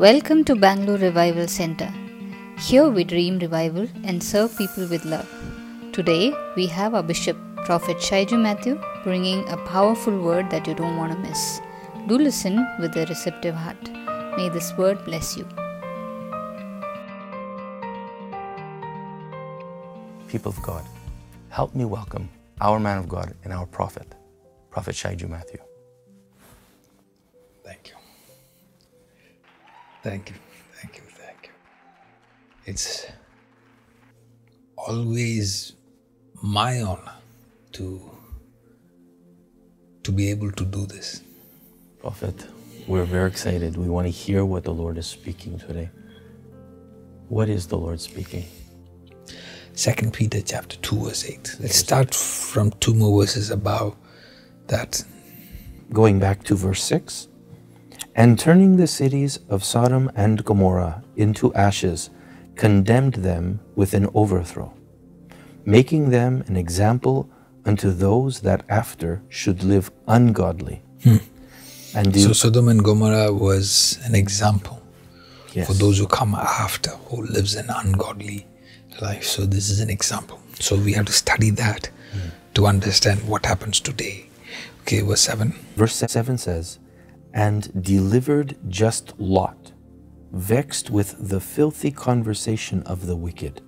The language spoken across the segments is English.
Welcome to Bangalore Revival Center. Here we dream revival and serve people with love. Today we have our Bishop, Prophet Shaiju Matthew, bringing a powerful word that you don't want to miss. Do listen with a receptive heart. May this word bless you. People of God, help me welcome our man of God and our prophet, Prophet Shaiju Matthew. Thank you. Thank you. Thank you. Thank you. It's always my honor to to be able to do this. Prophet, we're very excited. We want to hear what the Lord is speaking today. What is the Lord speaking? Second Peter chapter 2 verse 8. Let's start from two more verses above that. Going back to verse 6 and turning the cities of Sodom and Gomorrah into ashes, condemned them with an overthrow, making them an example unto those that after should live ungodly. Hmm. And So Sodom and Gomorrah was an example yes. for those who come after, who lives an ungodly life. So this is an example. So we have to study that hmm. to understand what happens today. Okay, verse 7. Verse 7 says, And delivered just Lot, vexed with the filthy conversation of the wicked.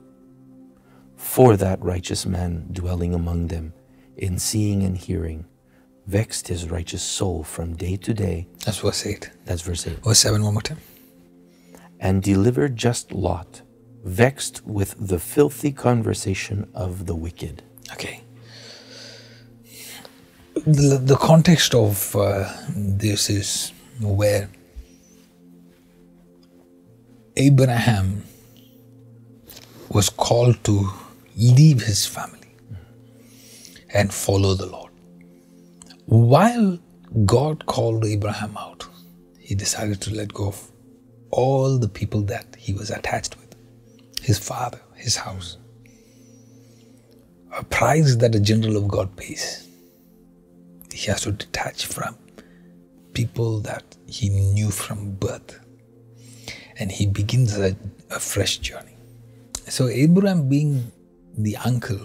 For that righteous man dwelling among them, in seeing and hearing, vexed his righteous soul from day to day. That's verse 8. That's verse 8. Verse 7 one more time. And delivered just Lot, vexed with the filthy conversation of the wicked. Okay. The, the context of uh, this is where Abraham was called to leave his family and follow the Lord. While God called Abraham out, he decided to let go of all the people that he was attached with his father, his house. A price that a general of God pays. He has to detach from people that he knew from birth. And he begins a, a fresh journey. So, Abraham being the uncle,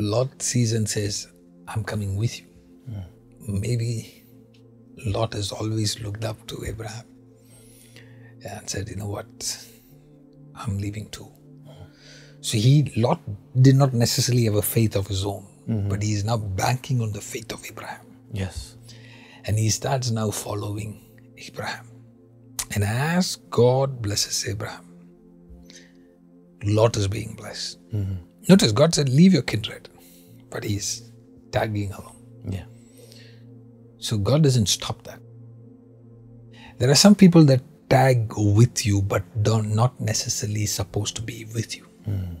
Lot sees and says, I'm coming with you. Hmm. Maybe Lot has always looked up to Abraham and said, you know what, I'm leaving too. Hmm. So he, Lot did not necessarily have a faith of his own, Mm-hmm. but he is now banking on the faith of Abraham. Yes. And he starts now following Abraham. And as God blesses Abraham, Lot is being blessed. Mm-hmm. Notice God said, Leave your kindred, but he's tagging along. Yeah. So God doesn't stop that. There are some people that tag with you but don't not necessarily supposed to be with you. Mm.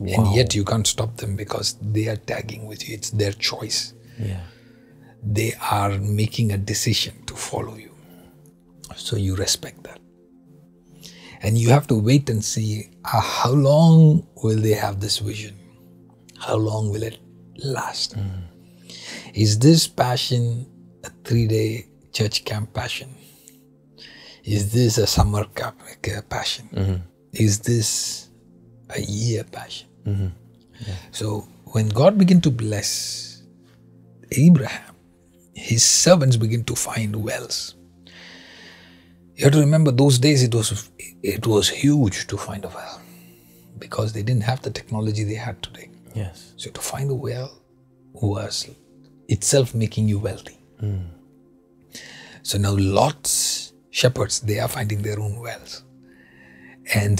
And yet you can't stop them because they are tagging with you. It's their choice. Yeah. They are making a decision to follow you. So you respect that. And you have to wait and see uh, how long will they have this vision? How long will it last? Is this passion a three day church camp passion? Is this a summer camp uh, passion? Is this a year passion? Mm-hmm. So when God began to bless Abraham, his servants begin to find wells. You have to remember those days it was it was huge to find a well because they didn't have the technology they had today. Yes. So to find a well was itself making you wealthy. Mm. So now Lot's shepherds, they are finding their own wells. And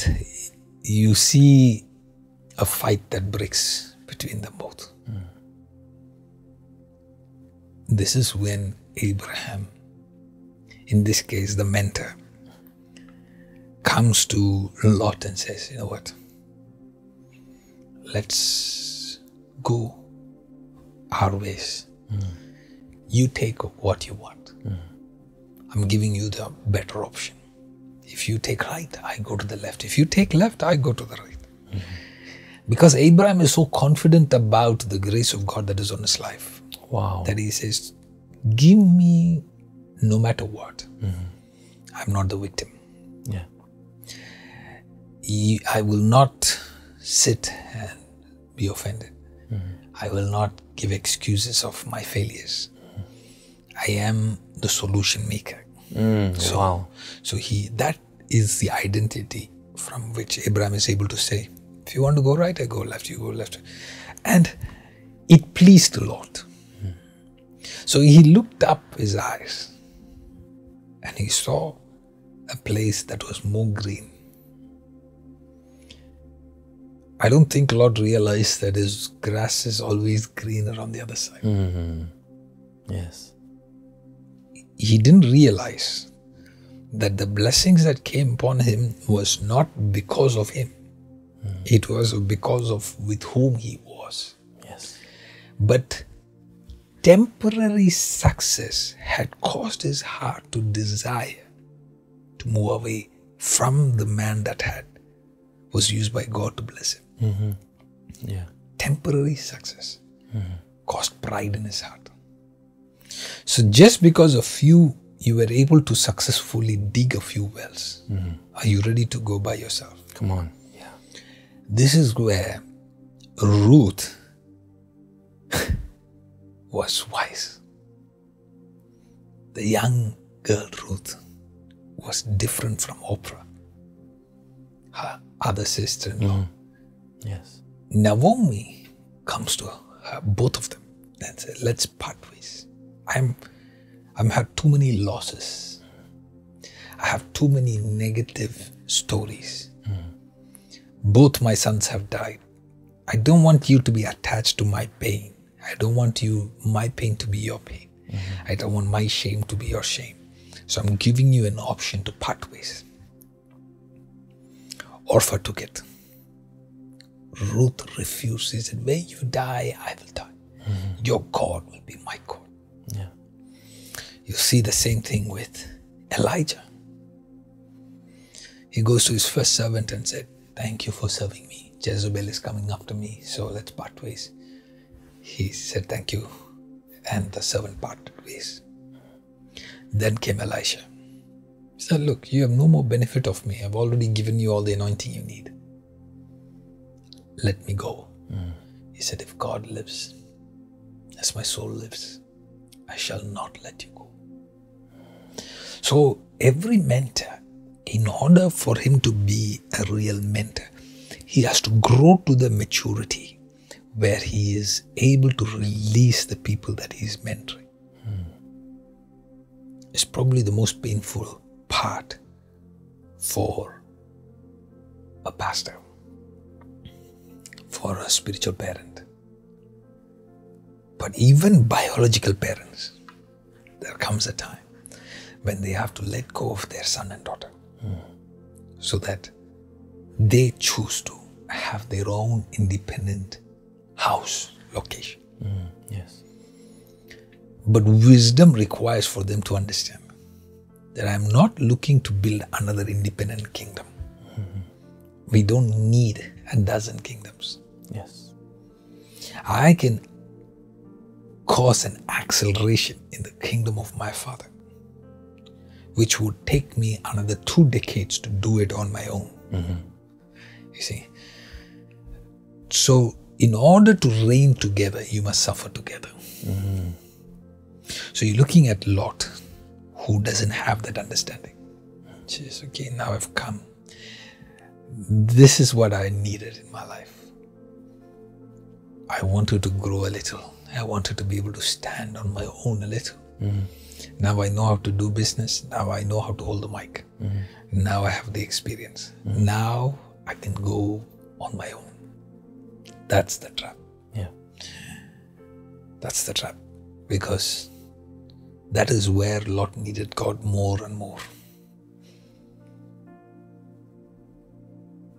you see a fight that breaks between them both. This is when Abraham, in this case the mentor, comes to Lot and says, You know what? Let's go our ways. You take what you want. I'm giving you the better option. If you take right, I go to the left. If you take left, I go to the right. Because Abraham is so confident about the grace of God that is on his life Wow. that he says, Give me no matter what. I'm not the victim. Yeah. I will not sit and be offended. I will not give excuses of my failures. I am the solution maker. Mm, wow. So he that is the identity from which Abraham is able to say, if you want to go right, I go left, you go left. And it pleased the Lot. So he looked up his eyes and he saw a place that was more green. I don't think Lord realized that his grass is always greener on the other side. Yes. He didn't realize that the blessings that came upon him was not because of him hmm. it was because of with whom he was Yes. but temporary success had caused his heart to desire to move away from the man that had was used by god to bless him mm-hmm. Yeah. temporary success mm-hmm. caused pride in his heart. So just because of you, you were able to successfully dig a few wells, mm-hmm. are you ready to go by yourself? Come on. Yeah. This is where Ruth was wise. The young girl Ruth was different from Orpah, her other sister in law. Mm-hmm. Yes. Naomi comes to her, both of them and says, "Let's part ways. I'm, I'm had too many losses. I have too many negative stories. Both my sons have died. I don't want you to be attached to my pain. I don't want you my pain to be your pain. I don't want my shame to be your shame. So I'm giving you an option to part ways. Orpah took it. Ruth refuses said, Where you die, I will die. Your God will be my God. Yeah. You see the same thing with Elijah. He goes to his first servant and said, Thank you for serving me. Jezebel is coming after me, so let's part ways. He said, Thank you. And the servant parted ways. Then came Elisha. He said, Look, you have no more benefit of me. I've already given you all the anointing you need. Let me go. Hmm. He said, If God lives, as my soul lives, I shall not let you go. So, every mentor, in order for him to be a real mentor, he has to grow to the maturity where he is able to release the people that he is mentoring. Hmm. It's probably the most painful part for a pastor, for a spiritual parent. But even biological parents, there comes a time when they have to let go of their son and daughter so that they choose to have their own independent house location. Yes. But wisdom requires for them to understand that I'm not looking to build another independent kingdom. We don't need a dozen kingdoms. Yes. I can cause an acceleration in the kingdom of my Father, which would take me another two decades to do it on my own. Mm-hmm. You see? So, in order to reign together, you must suffer together. Mm-hmm. So, you're looking at Lot, who doesn't have that understanding. Says, okay, now I've come. This is what I needed in my life. I wanted to grow a little. I wanted to be able to stand on my own a little. Mm. Now I know how to do business. Now I know how to hold the mic. Mm. Now I have the experience. Mm. Now I can go on my own. That's the trap. Yeah. That's the trap. Because that is where Lot needed God more and more.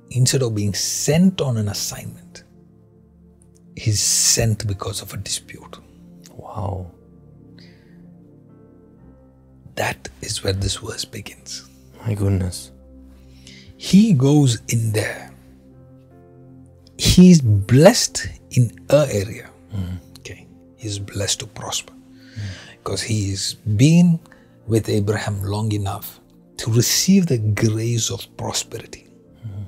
Instead of being sent on an assignment, he's sent because of a dispute. Wow. That is where this verse begins. My goodness. He goes in there. He's blessed in a area. Mm. Okay. He's blessed to prosper. Because he's been with Abraham long enough to receive the grace of prosperity. Mm.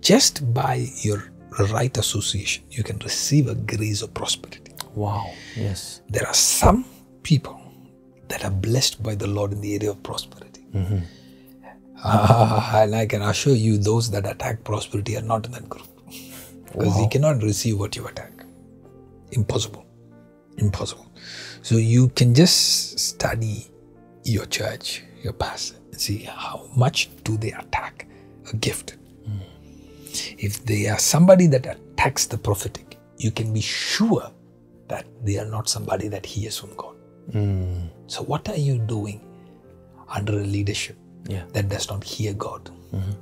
Just by your right association, you can receive a grace of prosperity. Wow. Yes. There are some people that are blessed by the Lord in the area of prosperity. Ah, and I can assure you, those that attack prosperity are not in that group. Because you cannot receive what you attack. Impossible. Impossible. So you can just study your church, your pastor, and see how much do they attack a gift. If they are somebody that attacks the prophetic, you can be sure that they are not somebody that hears from God. Hmm. So what are you doing under a leadership Yeah. that does not hear God? Mm-hmm.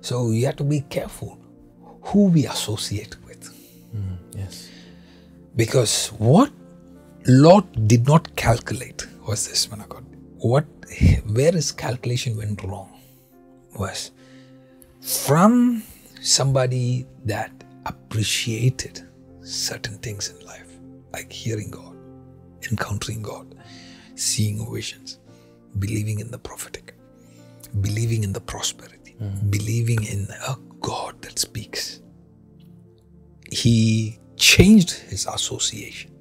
So you have to be careful who we associate with. Mm, yes. Because what Lot did not calculate was this, man of God. What, where his calculation went wrong was from somebody that appreciated certain things in life, like hearing God, encountering God, seeing visions, believing in the prophetic, believing in the prosperity, hmm. believing in a God that speaks. He changed his association.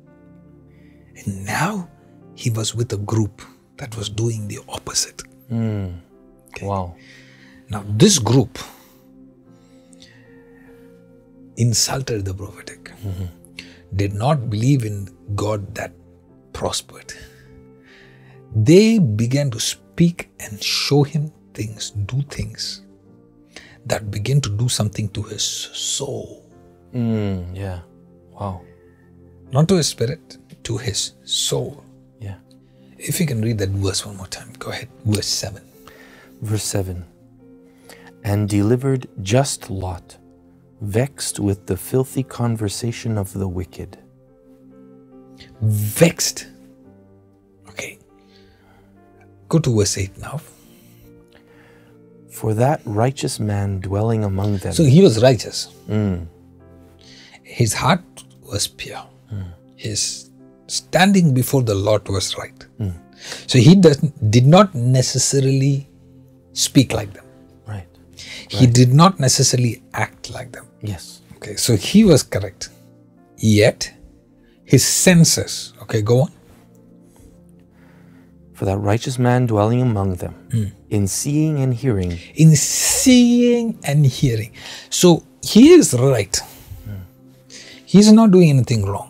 And now he was with a group that was doing the opposite. Wow. Now, this group insulted the prophetic, did not believe in God that prospered. They began to speak and show him things, do things that begin to do something to his soul, Mm, yeah. Wow. not to his spirit, to his soul. If you can read that verse one more time, go ahead. Verse 7. Verse 7 And delivered just Lot, vexed with the filthy conversation of the wicked. Vexed. Okay. Go to verse 8 now. For that righteous man dwelling among them. So he was righteous. Hmm. His heart was pure. Hmm. His standing before the Lord was right. So he does, did not necessarily speak like them. right. He did not necessarily act like them. Yes. Okay, so he was correct. Yet, his senses, okay, go on. For that righteous man dwelling among them, hmm. in seeing and hearing, in seeing and hearing. So he is right. Hmm. He is not doing anything wrong.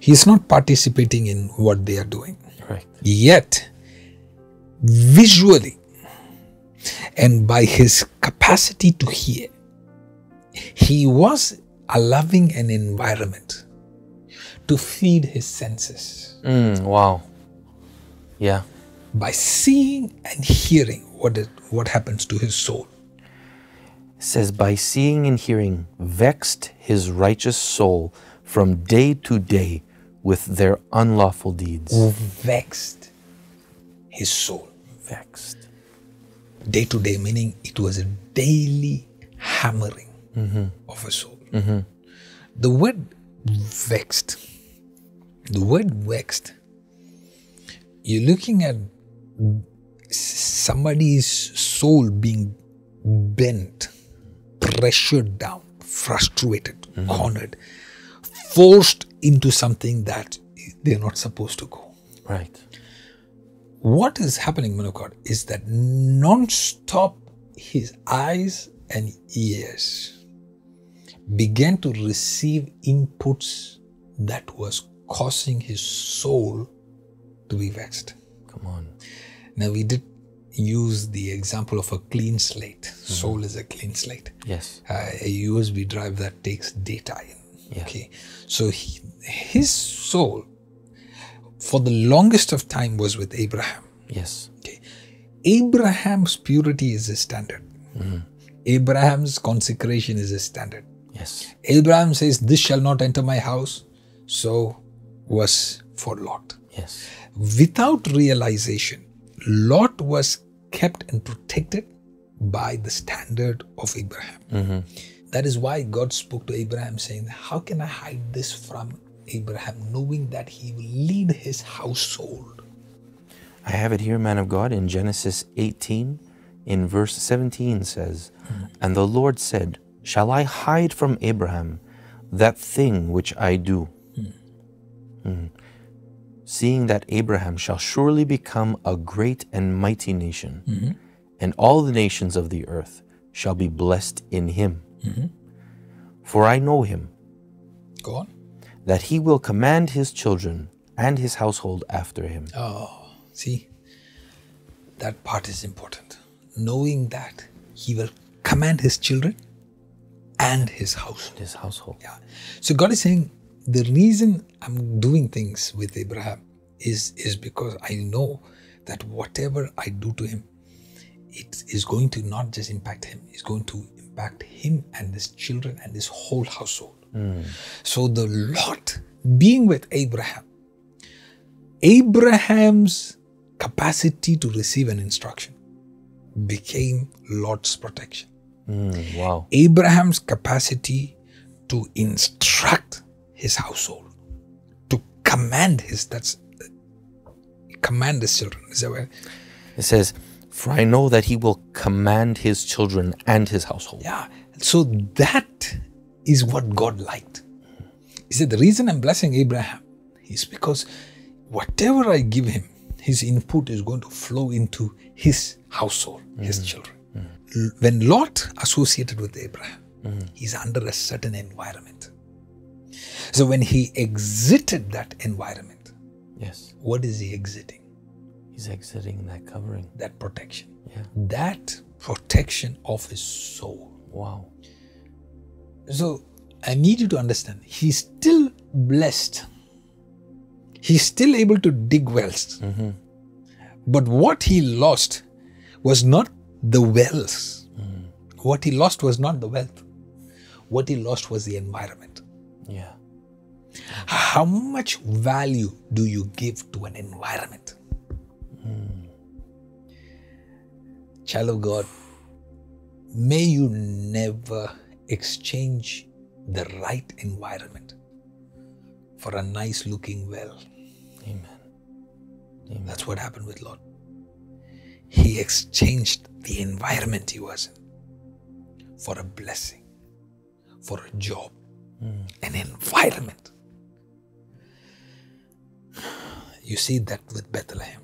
He is not participating in what they are doing. right. Yet, visually and by his capacity to hear, he was allowing an environment to feed his senses Mm, wow. Yeah. by seeing and hearing what, it, what happens to his soul. It says, By seeing and hearing, vexed his righteous soul from day to day with their unlawful deeds. vexed his soul Vexed. day to day, meaning it was a daily hammering mm-hmm. of a soul. Mm-hmm. The word vexed, the word vexed, you're looking at somebody's soul being bent, pressured down, frustrated, mm-hmm. cornered, forced into something that they're not supposed to go Right. what is happening, man of God, is that non-stop his eyes and ears began to receive inputs that was causing his soul to be vexed. Come on. Now we did use the example of a clean slate. Soul is a clean slate. Yes. Uh, a USB drive that takes data in. Yeah. Okay, so he, his soul, for the longest of time, was with Abraham. Yes. Okay. Abraham's purity is a standard. Mm-hmm. Abraham's consecration is a standard. Yes. Abraham says, This shall not enter my house. So was for Lot. Yes. Without realization, Lot was kept and protected by the standard of Abraham. Mm-hmm. That is why God spoke to Abraham saying, How can I hide this from Abraham, knowing that he will lead his household. I have it here, man of God, in Genesis 18, in verse 17 says, And the Lord said, Shall I hide from Abraham that thing which I do? Hmm. Seeing that Abraham shall surely become a great and mighty nation, and all the nations of the earth shall be blessed in him. Mm-hmm. For I know him, Go on. that he will command his children and his household after him. Oh, see, that part is important. Knowing that he will command his children and his household. His household. Yeah. So God is saying the reason I'm doing things with Abraham is is because I know that whatever I do to him, it is going to not just impact him, it's going to impact him and his children and his whole household. So the Lot being with Abraham, Abraham's capacity to receive an instruction became Lot's protection. Mm, wow. Abraham's capacity to instruct his household, to command his that's command his children. Is that right? It says, For I know that he will command his children and his household. Yeah. So that is what God liked. He said, The reason I'm blessing Abraham is because whatever I give him, his input is going to flow into his household, his mm-hmm. children. L- When Lot associated with Abraham, mm-hmm. he's under a certain environment. So when he exited that environment, Yes. what is he exiting? He's exiting that covering. That protection. Yeah. That protection of his soul. Wow. So I need you to understand, he's still blessed. He's still able to dig wells. Mm-hmm. But what he lost was not the wells. Mm-hmm. What he lost was not the wealth. What he lost was the environment. Yeah. How much value do you give to an environment? Hmm. Child of God, may you never exchange the right environment for a nice looking well. Amen. Amen. That's what happened with Lot. He exchanged the environment he was in for a blessing, for a job, hmm. an environment. You see that with Bethlehem.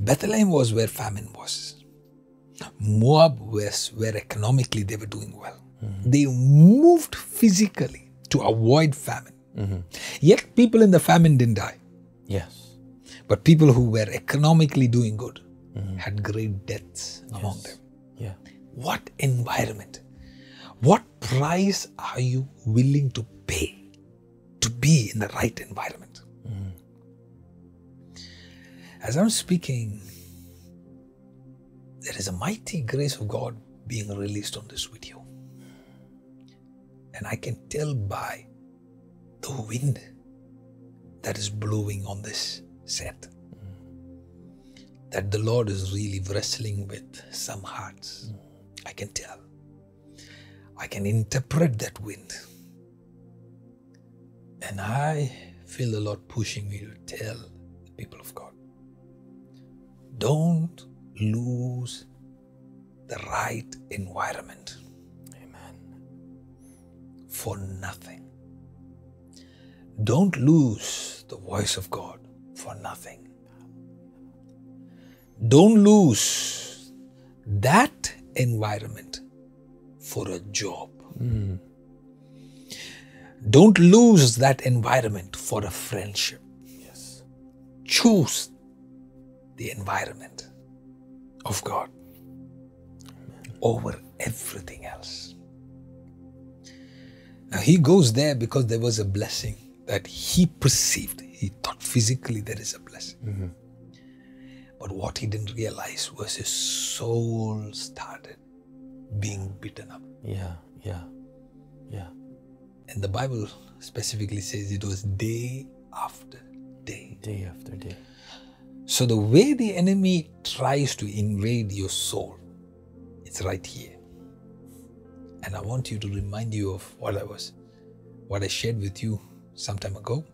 Bethlehem was where famine was. Moab was where economically they were doing well. Mm-hmm. They moved physically to avoid famine. Mm-hmm. Yet people in the famine didn't die. Yes. But people who were economically doing good mm-hmm. had great deaths among them. Yeah. What environment? What price are you willing to pay to be in the right environment? As I'm speaking, there is a mighty grace of God being released on this video. And I can tell by the wind that is blowing on this set that the Lord is really wrestling with some hearts. I can tell. I can interpret that wind. And I feel the Lord pushing me to tell the people of God don't lose the right environment Amen. for nothing. Don't lose the voice of God for nothing. Don't lose that environment for a job. Hmm. Don't lose that environment for a friendship. Yes. Choose the environment of God over everything else. Now he goes there because there was a blessing that he perceived. He thought physically there is a blessing. Mm-hmm. But what he didn't realize was his soul started being beaten up. Yeah. Yeah. Yeah. And the Bible specifically says it was day after day. Day after day. So the way the enemy tries to invade your soul, it's right here. And I want you to remind you of what I was, what I shared with you some time ago.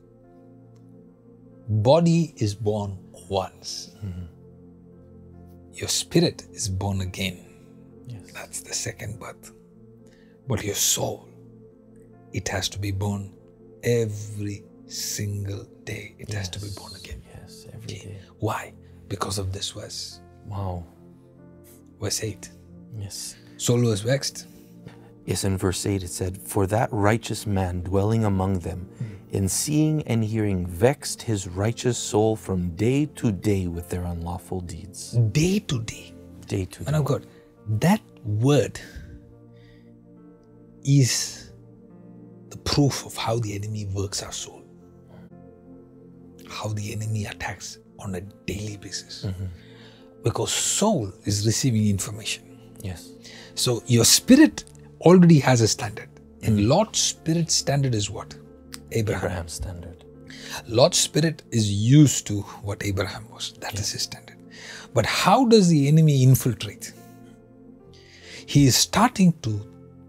Body is born once. Your spirit is born again. Yes. That's the second birth. But your soul, it has to be born every single day. It has to be born again. Yes, every day. Why? Because of this verse. Wow. Verse 8. Yes. Soul was vexed. Yes, in verse 8 it said, For that righteous man dwelling among them, hmm. in seeing and hearing, vexed his righteous soul from day to day with their unlawful deeds. Day to day. Day to day. of God, that word is the proof of how the enemy works our soul. How the enemy attacks on a daily basis. Mm-hmm. Because soul is receiving information. Yes. So your spirit already has a standard. And mm-hmm. Lot's spirit standard is what? Abraham. Abraham's standard. Lot's spirit is used to what Abraham was. That is his standard. But how does the enemy infiltrate? He is starting to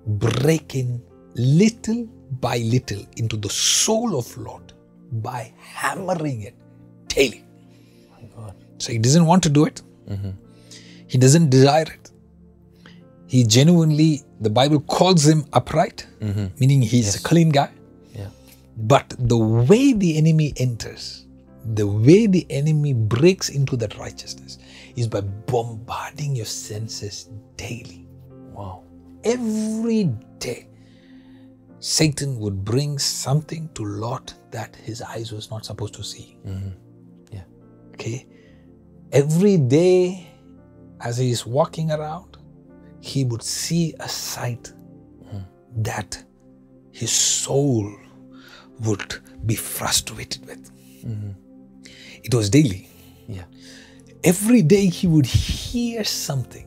break in little by little into the soul of Lord by hammering it daily. God. So he doesn't want to do it. He doesn't desire it. He genuinely, the Bible calls him upright, meaning he's a clean guy. Yeah. But the way the enemy enters, the way the enemy breaks into that righteousness is by bombarding your senses daily. Wow. Every day, Satan would bring something to Lot that his eyes was not supposed to see. Mm-hmm. Yeah. Okay? Every day, as he is walking around, he would see a sight mm-hmm. that his soul would be frustrated with. Mm-hmm. It was daily. Yeah. Every day he would hear something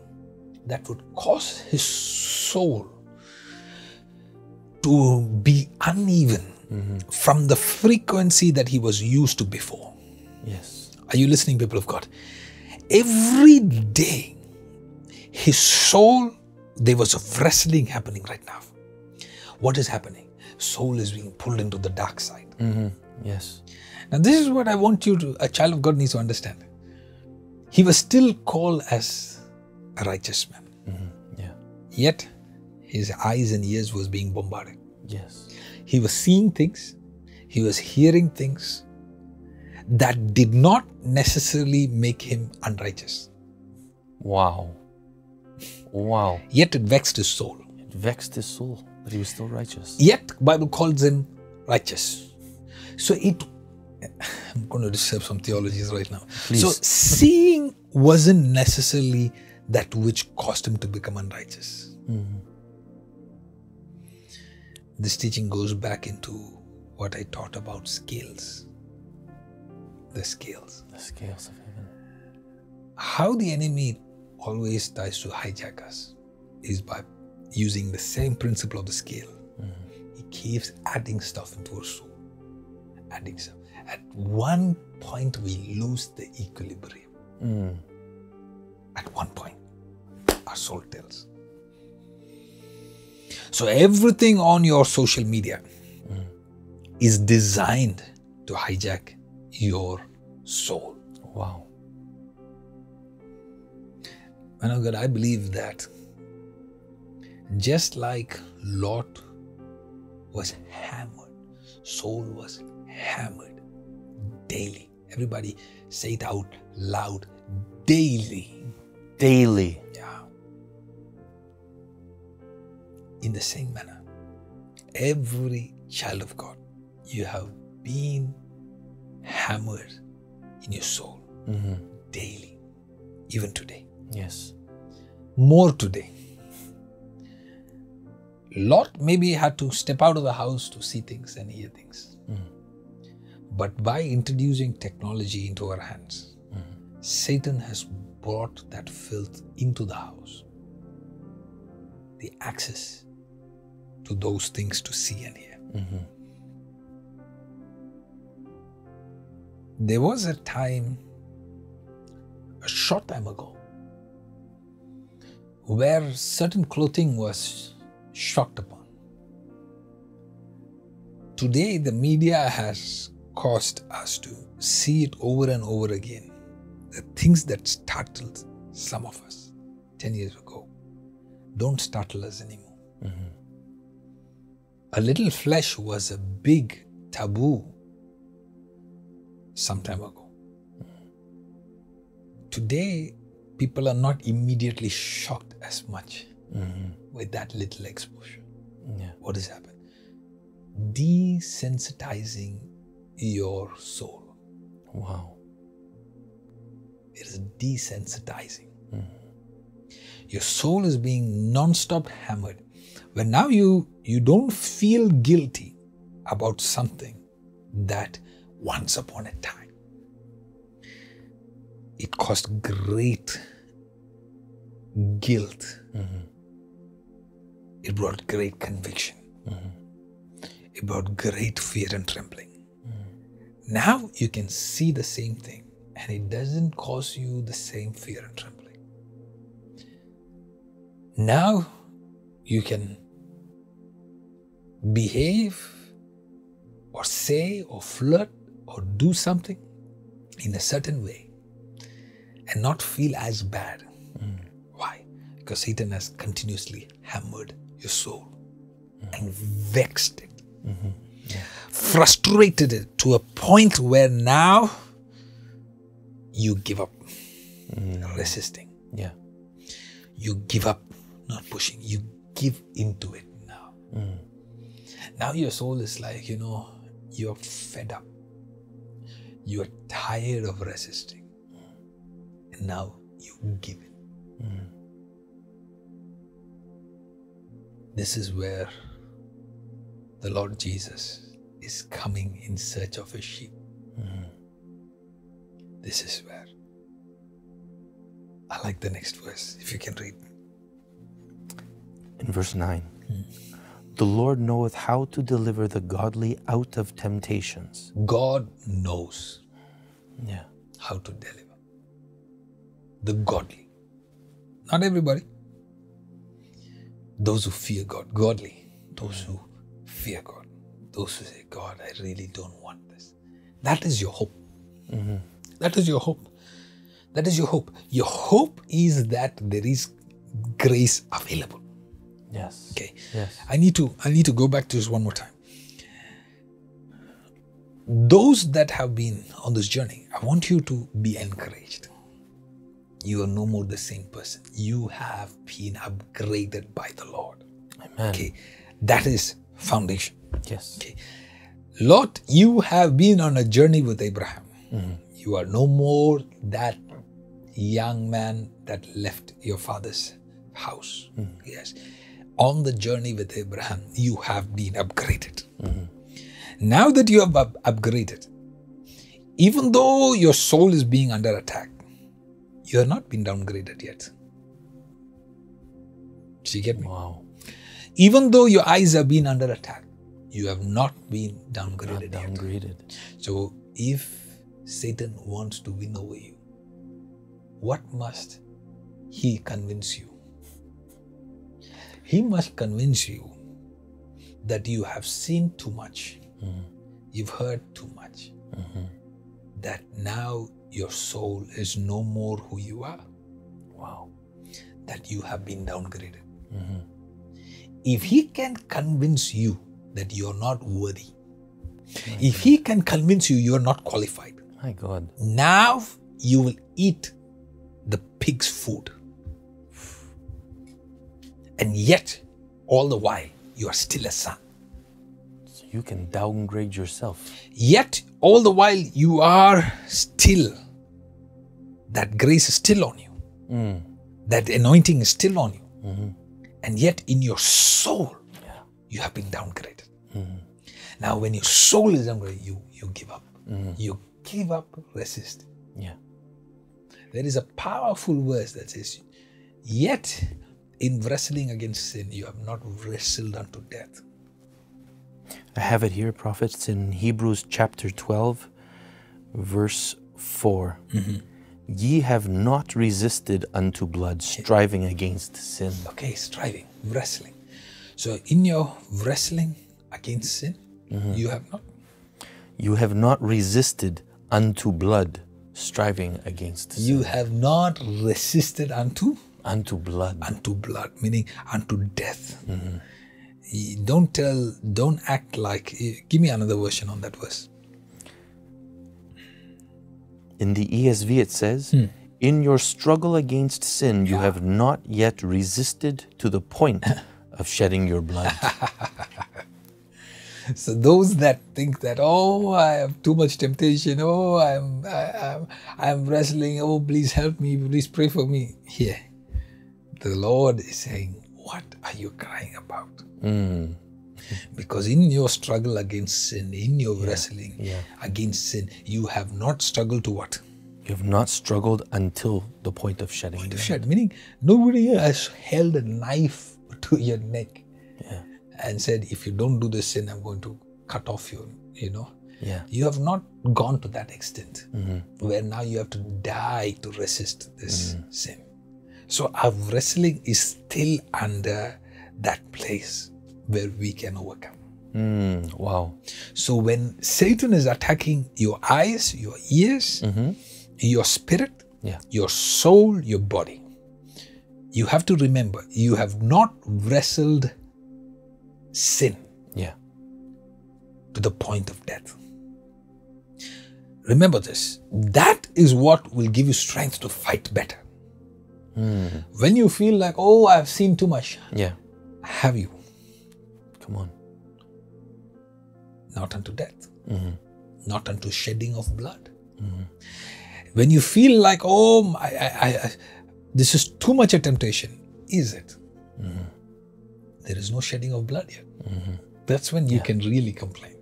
that would cause his soul to be uneven from the frequency that he was used to before. Yes. Are you listening, people of God? Every day, his soul, there was a wrestling happening right now. What is happening? Soul is being pulled into the dark side. Mm-hmm. Yes. Now, this is what I want you to, a child of God needs to understand. He was still called as a righteous man, Yeah. yet his eyes and ears was being bombarded. Yes. He was seeing things, he was hearing things that did not necessarily make him unrighteous. Wow. Wow. Yet it vexed his soul. It vexed his soul, but he was still righteous. Yet Bible calls him righteous. So it I'm going to disturb some theologies right now. Please. So seeing wasn't necessarily that which caused him to become unrighteous. Mm-hmm. This teaching goes back into what I taught about scales. The scales. The scales of heaven. How the enemy always tries to hijack us is by using the same principle of the scale. He keeps adding stuff into our soul. Adding stuff. At one point, we lose the equilibrium. Mm. At one point, our soul tells. So, everything on your social media is designed to hijack your soul. Wow. Man of God, I believe that just like Lot was hammered, soul was hammered daily. Everybody say it out loud daily. Daily. In the same manner, every child of God, you have been hammered in your soul Mm-hmm. daily, even today. Yes. more today. Lot maybe had to step out of the house to see things and hear things. But by introducing technology into our hands, Satan has brought that filth into the house. The access to those things to see and hear. Mm-hmm. There was a time, a short time ago, where certain clothing was shocked upon. Today, the media has caused us to see it over and over again. The things that startled some of us 10 years ago don't startle us anymore. Mm-hmm. A little flesh was a big taboo some time ago. Today, people are not immediately shocked as much mm-hmm. with that little exposure. Yeah. What has happened? Desensitizing your soul. Wow. It is desensitizing. Mm-hmm. Your soul is being non-stop hammered. When now you you don't feel guilty about something that once upon a time it caused great guilt. Mm-hmm. It brought great conviction. Mm-hmm. It brought great fear and trembling. Mm-hmm. Now you can see the same thing and it doesn't cause you the same fear and trembling. Now you can behave or say or flirt or do something in a certain way and not feel as bad. Hmm. Why? Because Satan has continuously hammered your soul and vexed it, mm-hmm. frustrated it to a point where now you give up mm. resisting. Yeah. You give up not pushing. You give into it now. Now your soul is like, you know, you're fed up. You're tired of resisting. And now you give it. This is where the Lord Jesus is coming in search of his sheep. This is where. I like the next verse, if you can read. In verse 9, the Lord knoweth how to deliver the godly out of temptations. God knows Yeah. how to deliver the godly. Not everybody. Those who fear God, godly. Those who fear God. Those who say, God, I really don't want this. That is your hope. Mm-hmm. That is your hope. That is your hope. Your hope is that there is grace available. Yes. Okay. Yes. I need to I need to go back to this one more time. Those that have been on this journey, I want you to be encouraged. You are no more the same person. You have been upgraded by the Lord. Amen. Okay. That is foundation. Yes. Okay. Lot, you have been on a journey with Abraham. Mm-hmm. You are no more that young man that left your father's house. Mm-hmm. Yes. On the journey with Abraham, you have been upgraded. Now that you have up- upgraded, even though your soul is being under attack, you have not been downgraded yet. Do you get me? Wow. Even though your eyes have been under attack, you have not been downgraded yet. Downgraded. So if Satan wants to win over you, what must he convince you? He must convince you that you have seen too much, you've heard too much, that now your soul is no more who you are, Wow. that you have been downgraded. If he can convince you that you're not worthy, if he can convince you you're not qualified, My God. now you will eat the pig's food. And yet, all the while, you are still a son. So you can downgrade yourself. Yet, all the while, you are still, that grace is still on you. Hmm. That anointing is still on you. Mm-hmm. And yet, in your soul, Yeah. you have been downgraded. Mm-hmm. Now, when your soul is downgraded, you, you give up. Mm-hmm. You give up, resist. Yeah. There is a powerful verse that says, Yet in wrestling against sin, you have not wrestled unto death. I have it here, prophets, in Hebrews chapter 12, verse 4. Mm-hmm. Ye have not resisted unto blood, striving against sin. Okay, striving, wrestling. So in your wrestling against sin, mm-hmm. You have not. You have not resisted unto blood, striving against sin. You have not resisted unto unto blood. unto blood, meaning unto death. You Don't tell, don't act like. Eh, give me another version on that verse. In the ESV, it says, hmm. In your struggle against sin, you have not yet resisted to the point of shedding your blood. So those that think that oh I have too much temptation, oh I'm I, I'm I'm wrestling, oh please help me, please pray for me. Here, the Lord is saying, what are you crying about? Hmm. Because in your struggle against sin, in your wrestling yeah. against sin, you have not struggled to what? you have not struggled until the point of shedding To blood. shed. Meaning nobody has held a knife to your neck Yeah. and said, if you don't do this sin, I'm going to cut off your, you know. Yeah. You have not gone to that extent mm-hmm. where now you have to die to resist this mm. sin. So our wrestling is still under that place where we can overcome. Mm, wow. So when Satan is attacking your eyes, your ears, your spirit, Yeah. your soul, your body, you have to remember you have not wrestled sin Yeah. to the point of death. Remember this. That is what will give you strength to fight better. Hmm. When you feel like, oh, I've seen too much, Yeah. have you? Come on. Not unto death, mm-hmm. not unto shedding of blood. Mm-hmm. When you feel like, oh, I, I, I, this is too much a temptation, is it? Mm-hmm. There is no shedding of blood yet. That's when you can really complain.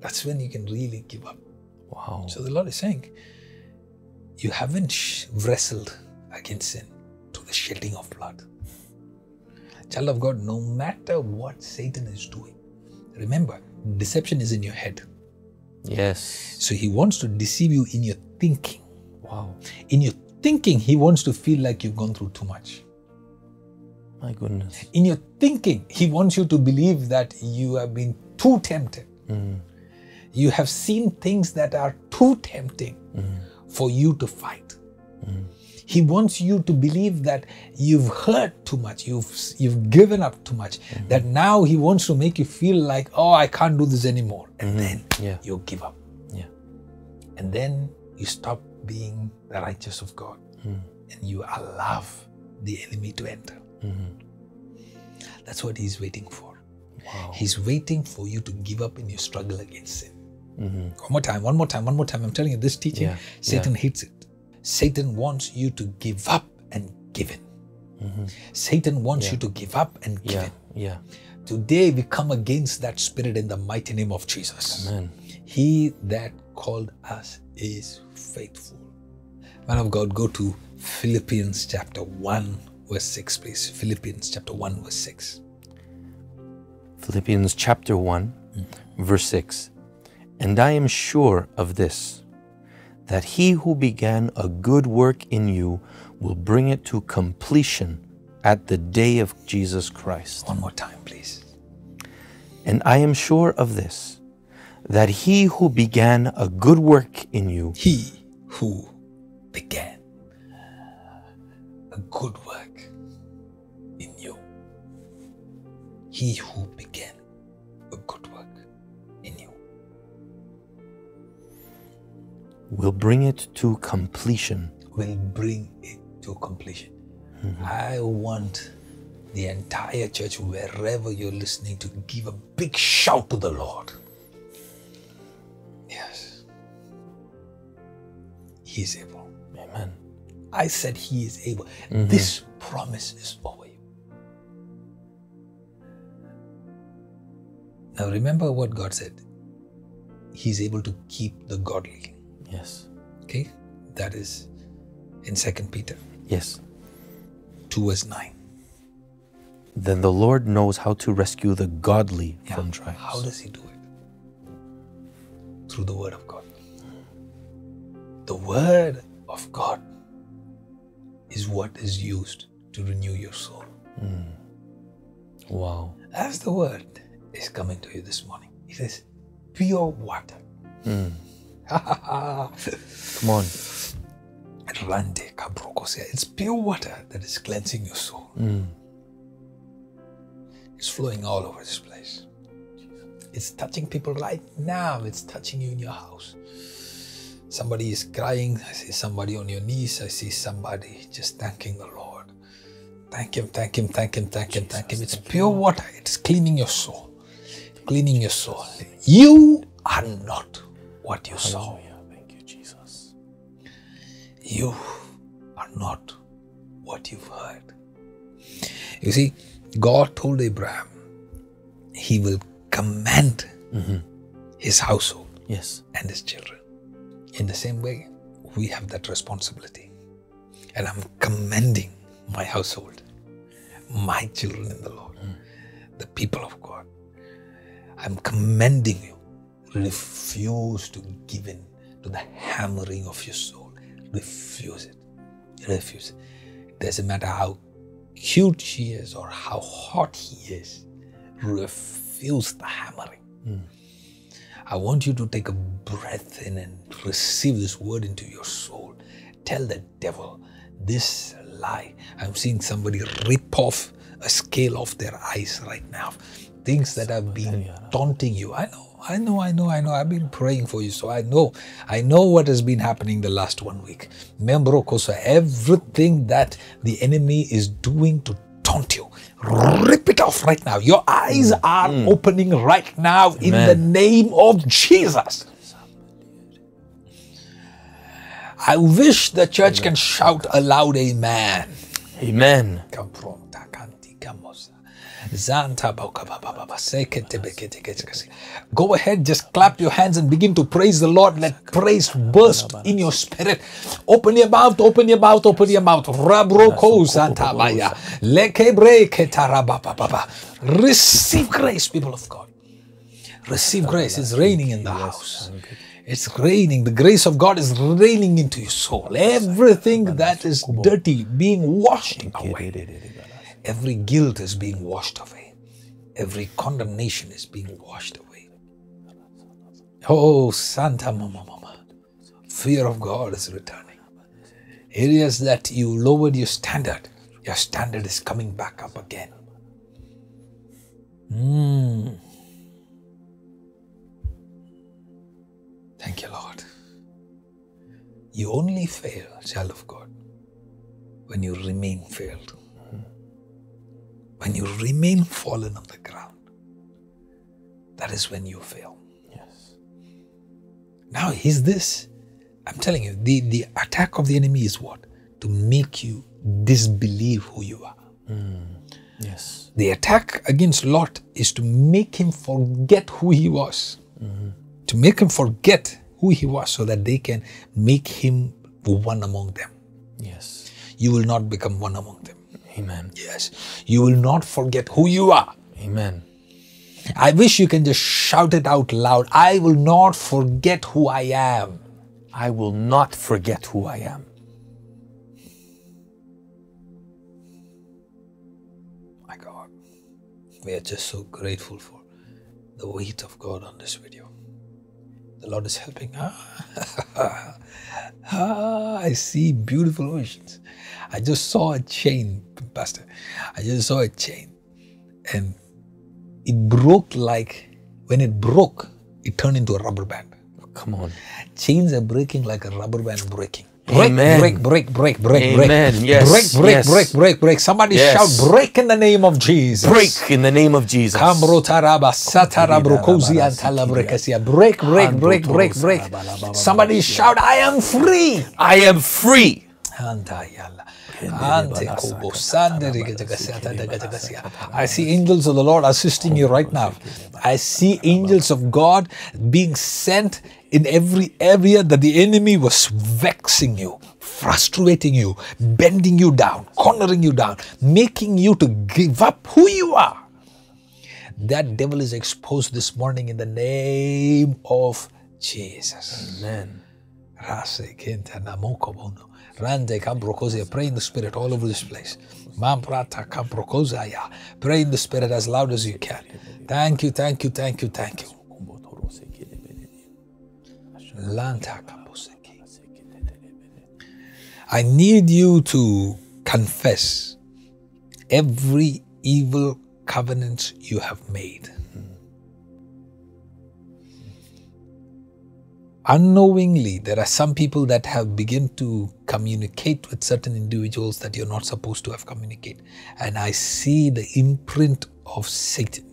That's when you can really give up. Wow. So the Lord is saying, you haven't wrestled against sin the shedding of blood. Child of God, no matter what Satan is doing, remember, deception is in your head. Yes. So he wants to deceive you in your thinking. Wow. In your thinking, he wants to feel like you've gone through too much. My goodness. In your thinking, he wants you to believe that you have been too tempted. Mm. You have seen things that are too tempting mm. for you to fight. He wants you to believe that you've hurt too much, you've you've given up too much. Mm-hmm. That now he wants to make you feel like, oh, I can't do this anymore, and mm-hmm. then Yeah. you give up, Yeah. and then you stop being the righteous of God, mm-hmm. and you allow the enemy to enter. That's what he's waiting for. Wow. He's waiting for you to give up in your struggle against sin. One more time, one more time, one more time. I'm telling you, this teaching, Yeah, Satan hates it. Satan wants you to give up and give in. Mm-hmm. Satan wants you to give up and give Yeah. in. Yeah. Today we come against that spirit in the mighty name of Jesus. Amen. He that called us is faithful. Man of God, go to Philippians chapter 1, verse 6, please. Philippians chapter 1, verse 6. Philippians chapter 1, mm. verse 6. And I am sure of this, that he who began a good work in you will bring it to completion at the day of Jesus Christ. One more time, please. And I am sure of this, that he who began a good work in you He who began a good work in you. He who began will bring it to completion. will bring it to completion. Mm-hmm. I want the entire church, wherever you're listening, to give a big shout to the Lord. Yes. He is able. Amen. I said He is able. Mm-hmm. This promise is over you. Now remember what God said. He's able to keep the godly. Yes. Okay? That is in Second Peter Yes. 2 verse 9. Then the Lord knows how to rescue the godly Yeah. from trials. How does he do it? Through the word of God. The word of God is what is used to renew your soul. Hmm. wow. As the word is coming to you this morning, It is pure water. Hmm. Come on. Rande kabrokosia. It's pure water that is cleansing your soul. Mm. It's flowing all over this place. It's touching people right now. It's touching you in your house. Somebody is crying. I see somebody on your knees. I see somebody just thanking the Lord. Thank Him, thank Him, thank Him, thank Him, thank Him. It's pure water. It's cleaning your soul. Cleaning your soul. You are not what you saw. Thank you, Jesus. You are not what you've heard. You see, God told Abraham he will command mm-hmm. his household Yes. and his children. In the same way, we have that responsibility. And I'm commending my household, my children in the Lord, mm. the people of God. I'm commending you. Refuse to give in to the hammering of your soul. Refuse it. Refuse it. Doesn't matter how cute she is or how hot he is. Refuse the hammering. Hmm. I want you to take a breath in and receive this word into your soul. Tell the devil this lie. I'm seeing somebody rip off a scale off their eyes right now. Things that have been taunting you. I know, I know, I know, I know. I've been praying for you, so I know. I know what has been happening the last one week. Membro Kosa, everything that the enemy is doing to taunt you, rip it off right now. Your eyes mm. are mm. opening right now in the name of Jesus. I wish the church can shout aloud, Amen. Amen. Kampronta Go ahead, just clap your hands and begin to praise the Lord. Let praise burst in your spirit. Open your mouth, open your mouth, open your mouth. Receive grace, people of God. Receive grace. It's raining in the house. It's raining. The grace of God is raining into your soul. Everything that is dirty being washed away. Every guilt is being washed away. Every condemnation is being washed away. Oh, Santa Mama Mama. Fear of God is returning. Areas that you lowered your standard, your standard is coming back up again. Mm. Thank you, Lord. You only fail, child of God, when you remain failed. When you remain fallen on the ground, that is when you fail. Yes. Now, is this, I'm telling you, the, the attack of the enemy is what? To make you disbelieve who you are. Hmm. Yes. The attack against Lot is to make him forget who he was. Mm-hmm. To make him forget who he was so that they can make him one among them. Yes. You will not become one among them. Amen. Yes. You will not forget who you are. Amen. I wish you can just shout it out loud. I will not forget who I am. I will not forget who I am. My God. We are just so grateful for the weight of God on this video. The Lord is helping. Ah, I see beautiful visions. I just saw a chain, Pastor. I just saw a chain. And it broke like, when it broke, it turned into a rubber band. Come on. Chains are breaking like a rubber band breaking. Break, Amen. break, break, break, break, break. Amen. Yes, Break, break, yes. break, break, break. Somebody Yes. shout break in the name of Jesus. Break in the name of Jesus. Kambro taraba satara brokozi antala. Break, break, break, break, break. Somebody shout, I am free. I am free. Antayala. Ante kobo sande rigetegasiata degetegasia. I see angels of the Lord assisting you right now. I see angels of God being sent in every area that the enemy was vexing you, frustrating you, bending you down, cornering you down, making you to give up who you are. That devil is exposed this morning in the name of Jesus. Amen. Rande Kambrokosia, pray in the spirit all over this place. Mamprata Kambrokosaya, pray in the spirit as loud as you can. Thank you, thank you, thank you, thank you. I need you to confess every evil covenant you have made. Unknowingly, there are some people that have begun to communicate with certain individuals that you're not supposed to have communicated. And I see the imprint of Satan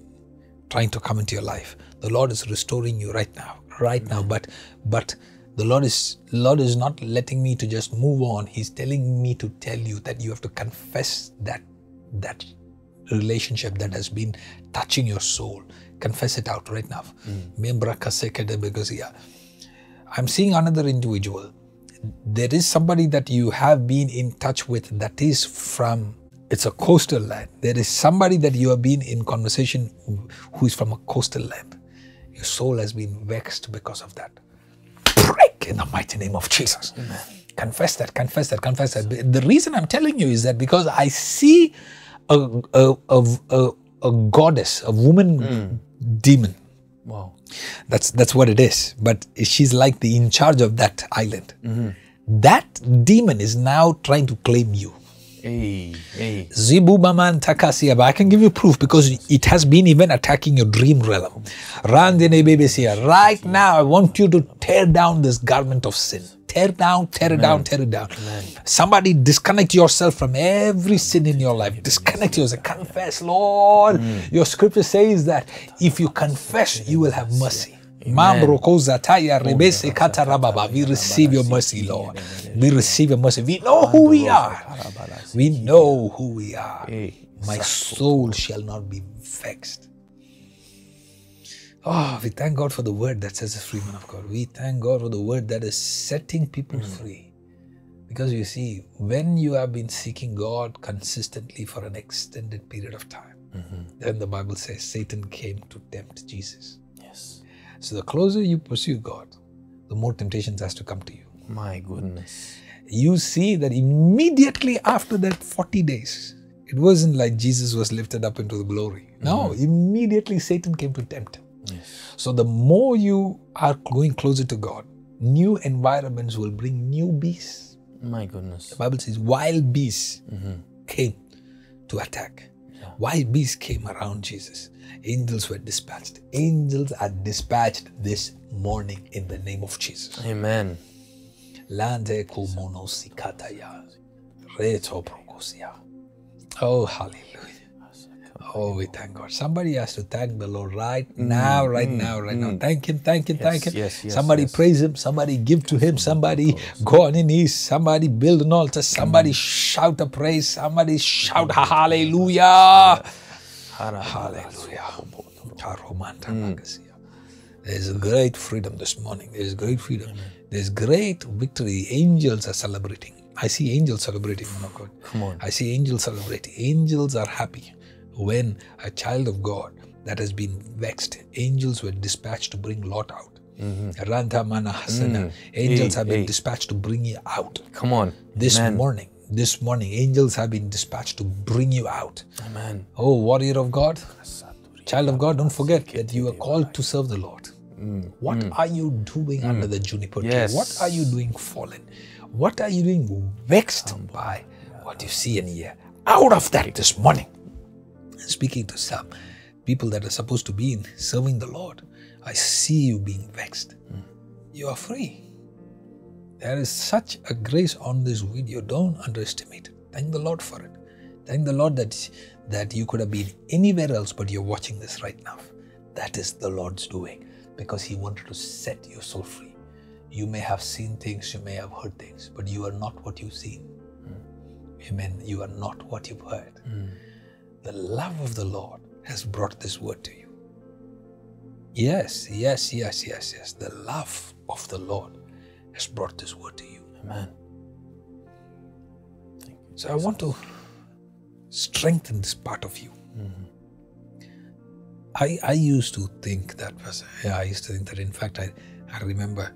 trying to come into your life. The Lord is restoring you right now, right now. But but the Lord is Lord is not letting me to just move on. He's telling me to tell you that you have to confess that that relationship that has been touching your soul. Confess it out right now. Mm. I'm seeing another individual. There is somebody that you have been in touch with that is from it's a coastal land. There is somebody that you have been in conversation who is from a coastal land. Your soul has been vexed because of that. Break in the mighty name of Jesus. Amen. Confess that, confess that, confess that. The reason I'm telling you is that because I see a, a, a, a, a goddess, a woman mm. demon. Wow. That's that's what it is. But she's like the in charge of that island. Mm-hmm. That demon is now trying to claim you. Hey, hey. Takasia. But I can give you proof because it has been even attacking your dream realm. Right now, I want you to tear down this garment of sin. Tear down, tear it down, tear it down. Amen. Somebody disconnect yourself from every sin in your life. Disconnect yourself. Confess, Lord. Mm. Your scripture says that if you confess, you will have mercy. We receive your mercy, Lord. We receive your mercy. We know who we are. We know who we are. My soul shall not be vexed. Oh, we thank God for the word that says free man of God. We thank God for the word that is setting people mm. free. Because you see, when you have been seeking God consistently for an extended period of time, mm-hmm. then the Bible says Satan came to tempt Jesus. Yes. So the closer you pursue God, the more temptations has to come to you. My goodness. You see that immediately after that 40 days, it wasn't like Jesus was lifted up into the glory. No, mm-hmm. immediately Satan came to tempt him. Yes. So the more you are going closer to God, new environments will bring new beasts. My goodness. The Bible says wild beasts mm-hmm. came to attack. Yeah. Wild beasts came around Jesus. Angels were dispatched. Angels are dispatched this morning in the name of Jesus. Amen. Oh, hallelujah. Oh, we thank God. Somebody has to thank the Lord right mm, now, right mm, now, right mm. now. Thank Him, thank Him, yes, thank Him. Yes, yes, somebody praise Him, somebody give to Him, somebody go on in knees, somebody build an altar, somebody shout a praise, somebody shout hallelujah. Hallelujah. There's a great freedom this morning. There's great freedom. There's great victory. Angels are celebrating. I see angels celebrating, of God. Come on. I see angels celebrating. Angels are happy when a child of God that has been vexed, angels were dispatched to bring Lot out. Mm-hmm. Mana Hasana. Mm. Angels hey, have been hey. dispatched to bring you out. Come on. This Amen. morning, this morning, angels have been dispatched to bring you out. Amen. Oh, warrior of God, child of God, don't forget that you are called to serve the Lord. Mm. What mm. are you doing mm. under the juniper tree? Yes. What are you doing fallen? What are you doing vexed by what you see and hear? Out of that this morning speaking to some people that are supposed to be in serving the Lord, I see you being vexed. Mm. You are free. There is such a grace on this video. Don't underestimate it. Thank the Lord for it. Thank the Lord that, that you could have been anywhere else, but you're watching this right now. That is the Lord's doing because He wanted to set your soul free. You may have seen things, you may have heard things, but you are not what you've seen. Mm. Amen. You are not what you've heard. Mm. The love of the Lord has brought this word to you. Yes, yes, yes, yes, yes. The love of the Lord has brought this word to you. Amen. Thank you, so I want to strengthen this part of you. Mm-hmm. I I used to think that was yeah, I used to think that in fact I, I remember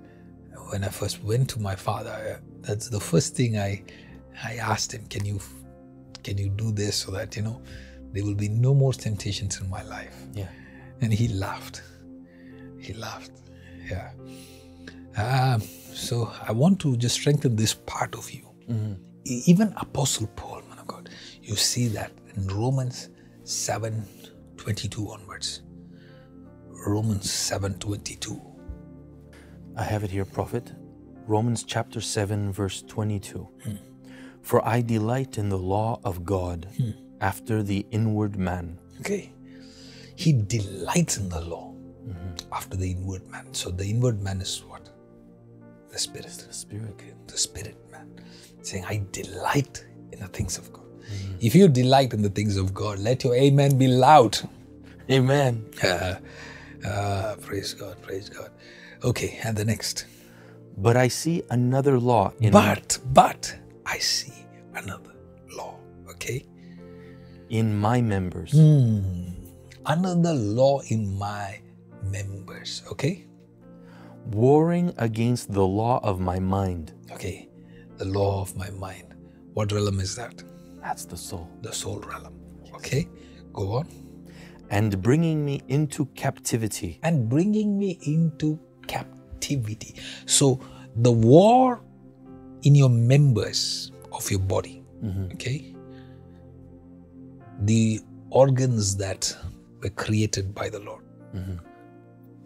when I first went to my father, that's the first thing I I asked him, can you can you do this so that you know there will be no more temptations in my life. Yeah. And he laughed. He laughed. Yeah. Um, so I want to just strengthen this part of you. Mm-hmm. E- Even Apostle Paul, man of God, you see that in Romans 7 22 onwards. Romans 7 22. I have it here, Prophet. Romans chapter 7, verse 22. Hmm. For I delight in the law of God hmm. After the inward man. Okay. He delights in the law after the inward man. So the inward man is what? The spirit. The Spirit. Okay, the spirit man. Saying, I delight in the things of God. If you delight in the things of God, let your amen be loud. Amen. Uh, uh, praise God, praise God. Okay, and the next. But I see another law in, But, but, I see another law. Okay? In my members, hmm. Another law in my members. Okay? warring against the law of my mind. Okay. The law of my mind. What realm is that? That's the soul. The soul realm. Okay? Go on. And bringing me into captivity. and bringing me into captivity. So, the war in your members of your body, mm-hmm. okay? The organs that were created by the Lord.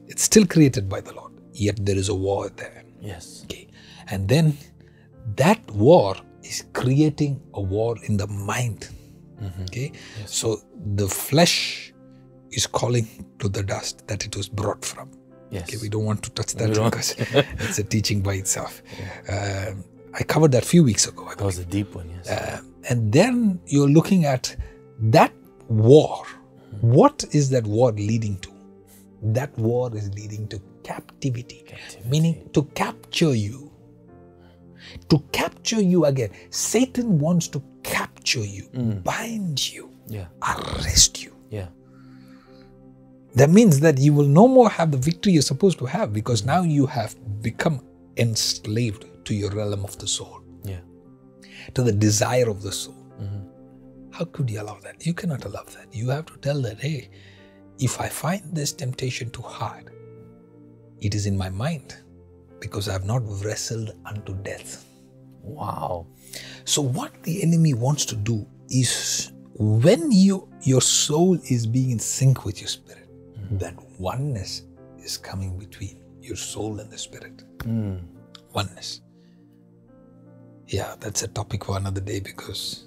It's still created by the Lord, yet there is a war there. Yes. Okay. And then that war is creating a war in the mind. Okay. Yes. So the flesh is calling to the dust that it was brought from. Yes. Okay, we don't want to touch that because it's a teaching by itself. Um, I covered that a few weeks ago. I That was a deep one, yes. uh, and then you're looking at that war. What is that war leading to? That war is leading to captivity, meaning to capture you. To capture you again. Satan wants to capture you, mm. bind you, yeah. arrest you. Yeah. That means that you will no more have the victory you're supposed to have because mm. now you have become enslaved to your realm of the soul Yeah. to the desire of the soul. How could you allow that? You cannot allow that. You have to tell that, hey, if I find this temptation too hard, it is in my mind because I have not wrestled unto death. Wow. So what the enemy wants to do is when you your soul is being in sync with your spirit, mm. that oneness is coming between your soul and the spirit. Mm. Oneness. Yeah, that's a topic for another day because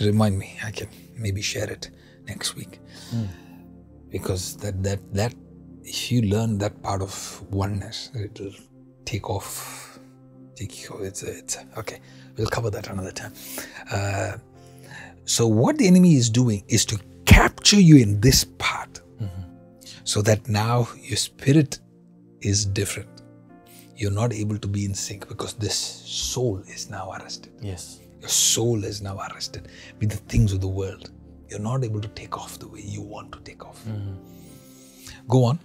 remind me, I can maybe share it next week. Because that that that if you learn that part of oneness, it will take off. Take off. It's a, it's a, okay. We'll cover that another time. Uh, so what the enemy is doing is to capture you in this part, so that now your spirit is different. You're not able to be in sync because this soul is now arrested. Yes. Your soul is now arrested with the things of the world. You're not able to take off the way you want to take off. Mm-hmm. Go on.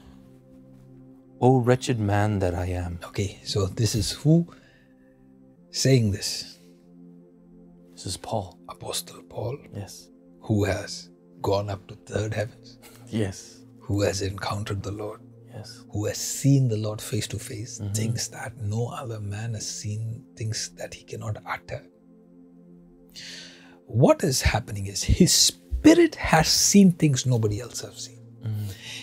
O wretched man that I am. Okay, so this is who saying this? This is Paul. Apostle Paul, Yes. who has gone up to third heavens, Yes. who has encountered the Lord, Yes. who has seen the Lord face to face, mm-hmm. things that no other man has seen, things that he cannot utter. What is happening is his spirit has seen things nobody else has seen.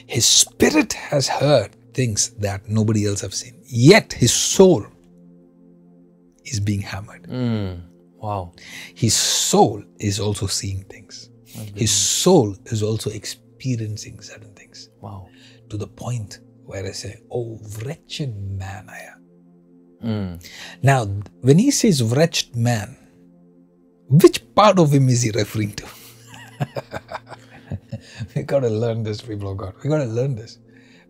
His spirit has heard things that nobody else have seen. Yet his soul is being hammered. Mm. Wow. His soul is also seeing things. His soul is also experiencing certain things Wow. to the point where I say, Oh, wretched man I am. Mm. Now, when he says wretched man, which part of him is he referring to? we got to learn this, people of God. We got to learn this.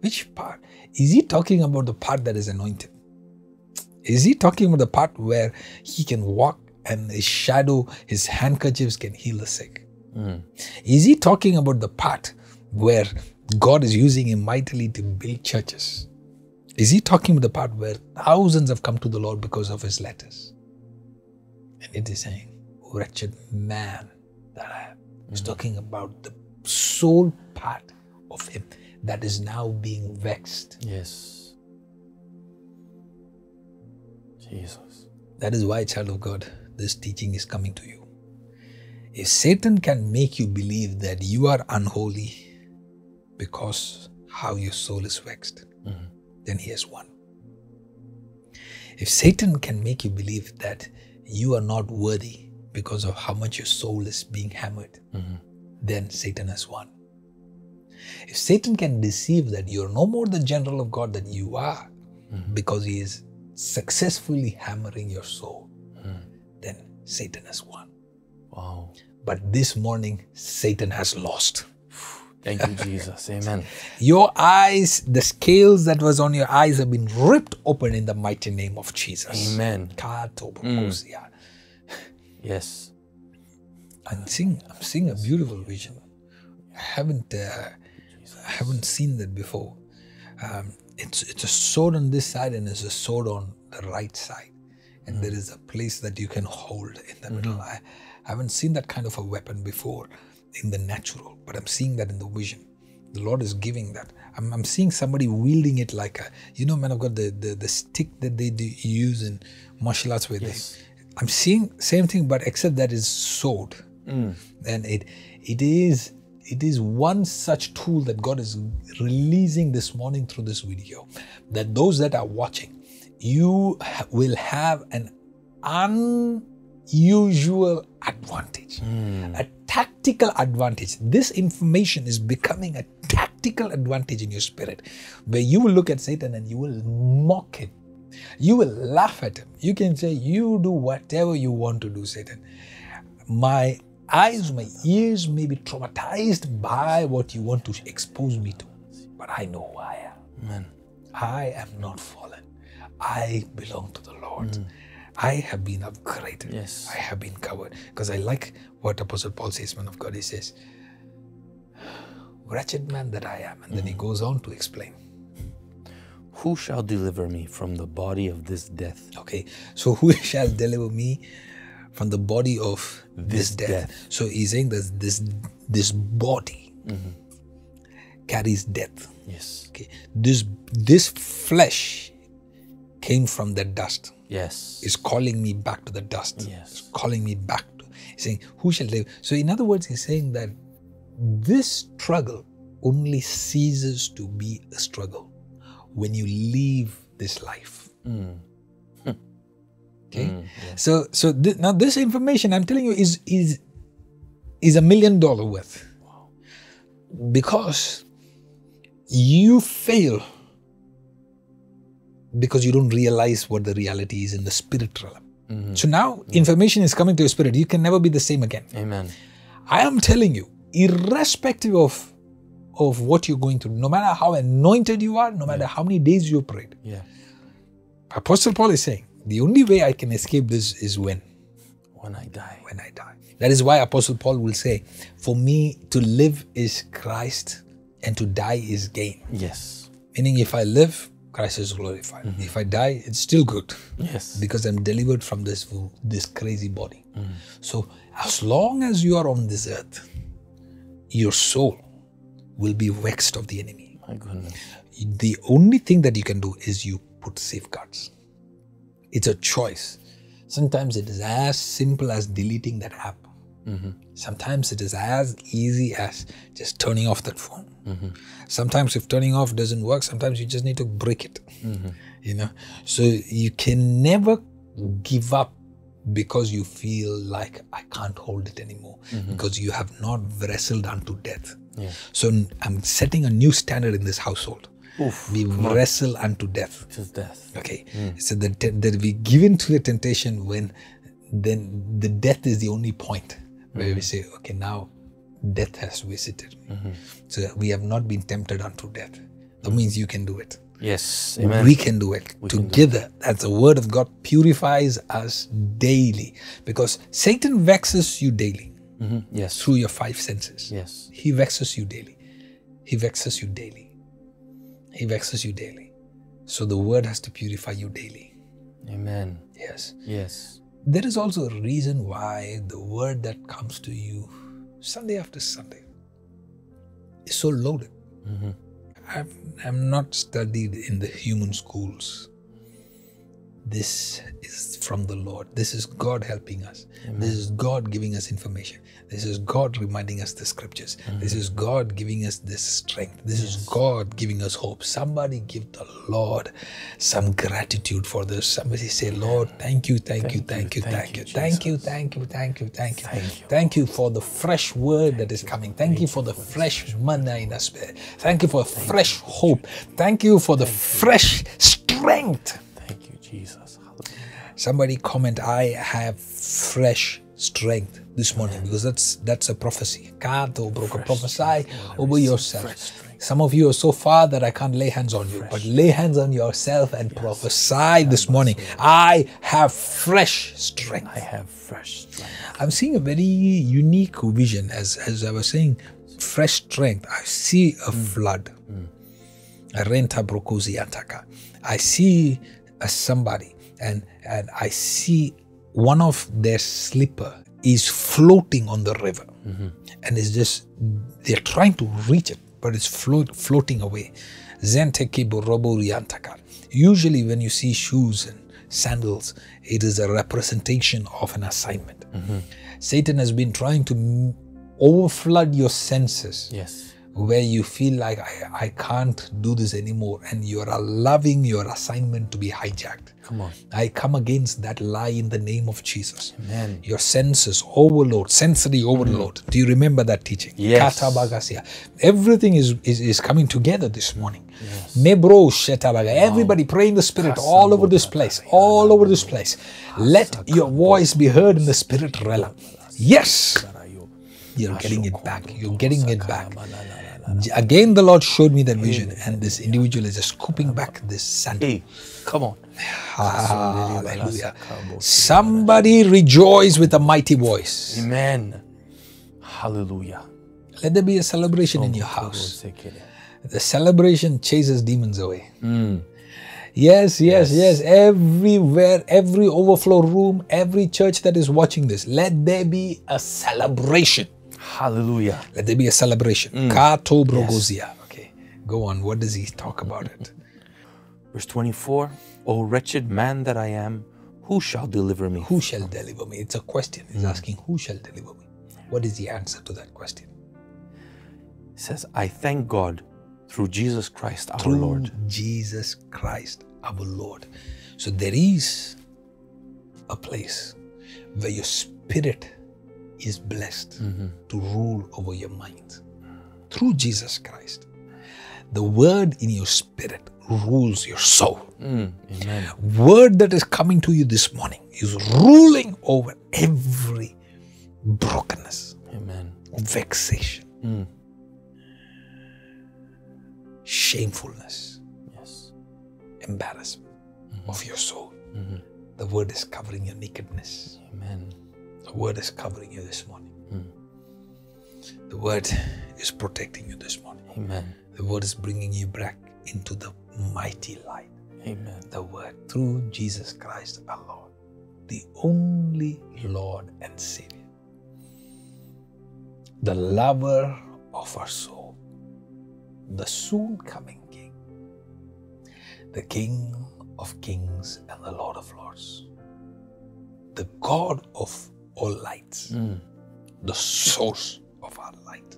Which part? Is he talking about the part that is anointed? Is he talking about the part where he can walk and his shadow, his handkerchiefs can heal the sick? Hmm. Is he talking about the part where God is using him mightily to build churches? Is he talking about the part where thousands have come to the Lord because of his letters? And it is saying, wretched man that I am. He's talking about the soul part of him that is now being vexed. Yes. Jesus. That is why, child of God, this teaching is coming to you. If Satan can make you believe that you are unholy because how your soul is vexed, mm-hmm. then he has won. If Satan can make you believe that you are not worthy because of how much your soul is being hammered, mm-hmm. then Satan has won. If Satan can deceive that you're no more the general of God than you are mm-hmm. because he is successfully hammering your soul, mm-hmm. then Satan has won. Wow. But this morning, Satan has lost. Thank you, Jesus. Amen. Your eyes, the scales that was on your eyes have been ripped open in the mighty name of Jesus. Amen. Katobokosia. Mm. Yes. I'm seeing, I'm seeing a beautiful vision. I haven't, uh, I haven't seen that before. Um, it's it's a sword on this side and it's a sword on the right side, and there is a place that you can hold in the middle. I, I haven't seen that kind of a weapon before in the natural, but I'm seeing that in the vision. The Lord is giving that. I'm, I'm seeing somebody wielding it like a, you know, man of God, the the, the stick that they do use in martial arts where Yes. they. I'm seeing same thing, but except that is sword, hmm. and it it is it is one such tool that God is releasing this morning through this video. That those that are watching, you will have an unusual advantage, hmm. a tactical advantage. This information is becoming a tactical advantage in your spirit, where you will look at Satan and you will mock him. You will laugh at him. You can say, You do whatever you want to do, Satan. My eyes, my ears may be traumatized by what you want to expose me to, but I know who I am. Amen. I am not fallen. I belong to the Lord. Mm. I have been upgraded. Yes. I have been covered. Because I like what Apostle Paul says, man of God. He says, Wretched man that I am. And then he mm. goes on to explain. Who shall deliver me from the body of this death? Okay, so who shall deliver me from the body of this, This death? death. So he's saying that this this body mm-hmm. carries death. Yes. Okay, this this flesh came from the dust. Yes. Is calling me back to the dust. Yes. It's calling me back to. He's saying, "Who shall live?" So in other words, he's saying that this struggle only ceases to be a struggle when you leave this life. Hmm. Hmm. Okay. Hmm, so so thi- now this information I'm telling you is is is a million dollar worth. Because you fail because you don't realize what the reality is in the spiritual realm. Mm-hmm. So now information is coming to your spirit. You can never be the same again. Amen. I am telling you, irrespective of of what you're going through, no matter how anointed you are, no matter how many days you prayed, Yeah. Apostle Paul is saying, the only way I can escape this is when When I die. when I die. That is why Apostle Paul will say, For me to live is Christ and to die is gain. Yes. Meaning, if I live, Christ is glorified. Mm-hmm. If I die, it's still good Yes. because I'm delivered from this this crazy body. Mm. So, as long as you are on this earth, your soul will be vexed of the enemy. My goodness. The only thing that you can do is you put safeguards. It's a choice. Sometimes it is as simple as deleting that app. Mm-hmm. Sometimes it is as easy as just turning off that phone. Mm-hmm. Sometimes if turning off doesn't work, sometimes you just need to break it. Mm-hmm. You know, so you can never give up because you feel like I can't hold it anymore because you have not wrestled unto death. Yeah. So I'm setting a new standard in this household. Oof. We wrestle unto death. To death. Okay. Hmm. So that that we give in to the temptation when then the death is the only point where we hmm. say, okay, now death has visited me. Mm-hmm. So we have not been tempted unto death. That hmm. means you can do it. Yes. Amen. We can do it together. As the word of God purifies us daily. Because Satan vexes you daily Mhm. Yes. through your five senses. Yes. He vexes you daily. He vexes you daily. He vexes you daily. So the word has to purify you daily. Amen. Yes. Yes. There is also a reason why the word that comes to you Sunday after Sunday is so loaded. I've, I'm not studied in the human schools, this is from the Lord. This is God helping us. This is God giving us information. This is God reminding us the scriptures. This is God giving us this strength. This is God giving us hope. Somebody give the Lord some gratitude for this. Somebody say, Lord, thank you, thank, you, thank you, thank you, thank you, thank you, thank you, thank you. Thank you. Thank you for the fresh word that is coming. Thank you for the fresh manna in our spirit. Thank you for fresh hope. Thank you for the fresh strength. Jesus. Somebody comment, I have fresh strength this morning because that's that's a prophecy. God oh, a prophesy over yourself. Some of you are so far that I can't lay hands on you, but lay hands on yourself and prophesy this morning. I have fresh strength. I have fresh strength. I'm seeing a very unique vision as as I was saying, fresh strength. I see a flood. Renta brokozi ataka. I see a somebody and and I see one of their slipper is floating on the river. Mm-hmm. And it's just they're trying to reach it but it's float, floating away. Zenteke borobo riantaka. usually when you see shoes and sandals it is a representation of an assignment. Mm-hmm. Satan has been trying to overflood your senses. Yes. Where you feel like I, I can't do this anymore and you're allowing your assignment to be hijacked. Come on. I come against that lie in the name of Jesus. Amen. Your senses overload, sensory overload. Do you remember that teaching? Yes. Everything is, is, is coming together this morning. Mebro shetabaga. Everybody pray in the spirit all over this place. All over this place. Let your voice be heard in the spirit realm. Yes. You're getting it back. You're getting it back. Again, the Lord showed me that vision, and this individual is just scooping back this sand. Come on. Hallelujah. Somebody rejoice with a mighty voice. Amen. Hallelujah. Let there be a celebration in your house. The celebration chases demons away. Hmm. Yes, yes, yes, Everywhere, every overflow room, every church that is watching this, let there be a celebration. Hallelujah. Let there be a celebration. Mm. Kato brogozia. Okay, go on. What does he talk about it? Verse 24 O wretched man that I am, who shall deliver me? Who shall deliver me? It's a question. He's mm. asking, Who shall deliver me? What is the answer to that question? It says, I thank God through Jesus Christ our Through Lord. Jesus Christ, our Lord. So there is a place where your spirit is blessed to rule over your mind. Through Jesus Christ. The word in your spirit rules your soul. Mm, amen. Word that is coming to you this morning is ruling over every brokenness, Amen. vexation, Mm, shamefulness, yes. embarrassment of your soul. The word is covering your nakedness. Amen. The word is covering you this morning. Hmm. The word is protecting you this morning. Amen. The word is bringing you back into the mighty light. Amen. The word through Jesus Christ our Lord, the only Lord and Savior, the lover of our soul, the soon coming King, the King of kings and the Lord of lords, the God of all lights, Mm, the source of our light,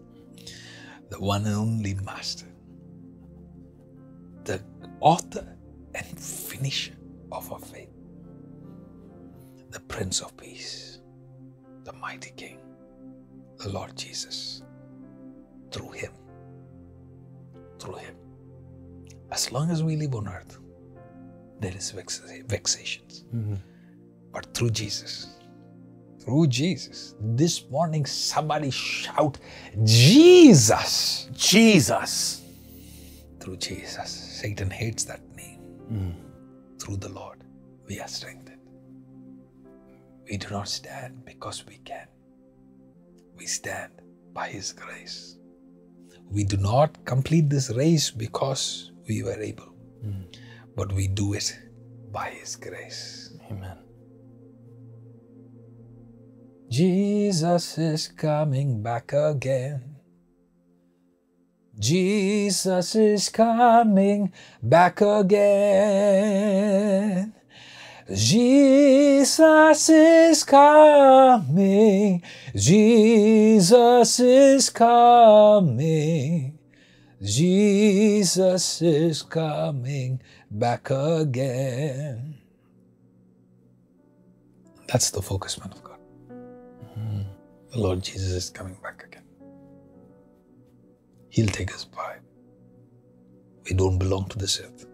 the one and only Master, the author and finisher of our faith, the Prince of Peace, the mighty King, the Lord Jesus. Through Him, through Him. As long as we live on earth, there is vex- vexations. mhm. But through Jesus, through Jesus, this morning somebody shout, Jesus! Jesus. Through Jesus. Satan hates that name. Hmm. Through the Lord, we are strengthened. We do not stand because we can. We stand by His grace. We do not complete this race because we were able, hmm. but we do it by His grace. Amen. Jesus is coming back again. Jesus is coming back again. Jesus is coming. Jesus is coming. Jesus is coming back again. That's the focus, man. The Lord Jesus is coming back again. He'll take us by. We don't belong to this earth.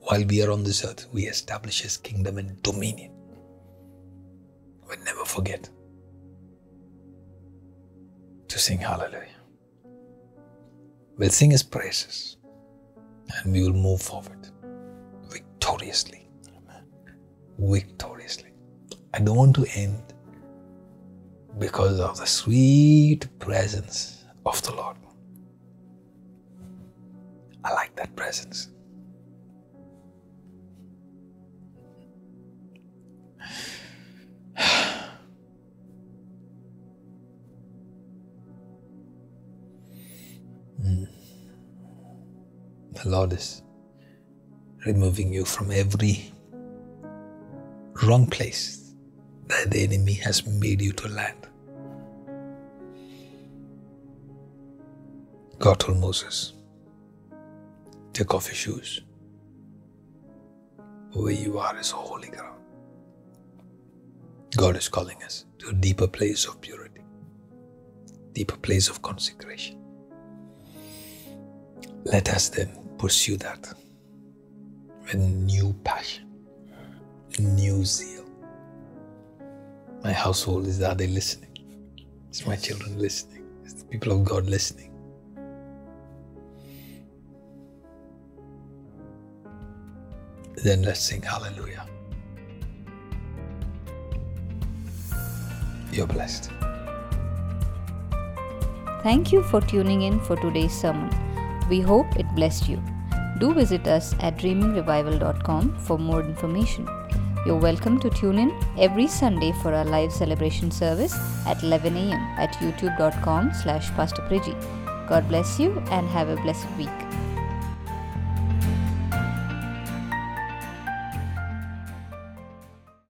While we are on this earth, we establish His kingdom and dominion. We'll never forget to sing hallelujah. We'll sing His praises and we will move forward victoriously. Amen. Victoriously. I don't want to end because of the sweet presence of the Lord. I like that presence. The Lord is removing you from every wrong place that the enemy has made you to land. God told Moses, Take off your shoes. Where you are is holy ground. God is calling us to a deeper place of purity, deeper place of consecration. Let us then pursue that with new passion, new zeal. My household is are they listening? Is my children listening? Is the people of God listening? Then let's sing hallelujah. You're blessed. Thank you for tuning in for today's sermon. We hope it blessed you. Do visit us at dreamingrevival.com for more information. You're welcome to tune in every Sunday for our live celebration service at 11 a.m. at youtube.com slash Pastor God bless you and have a blessed week.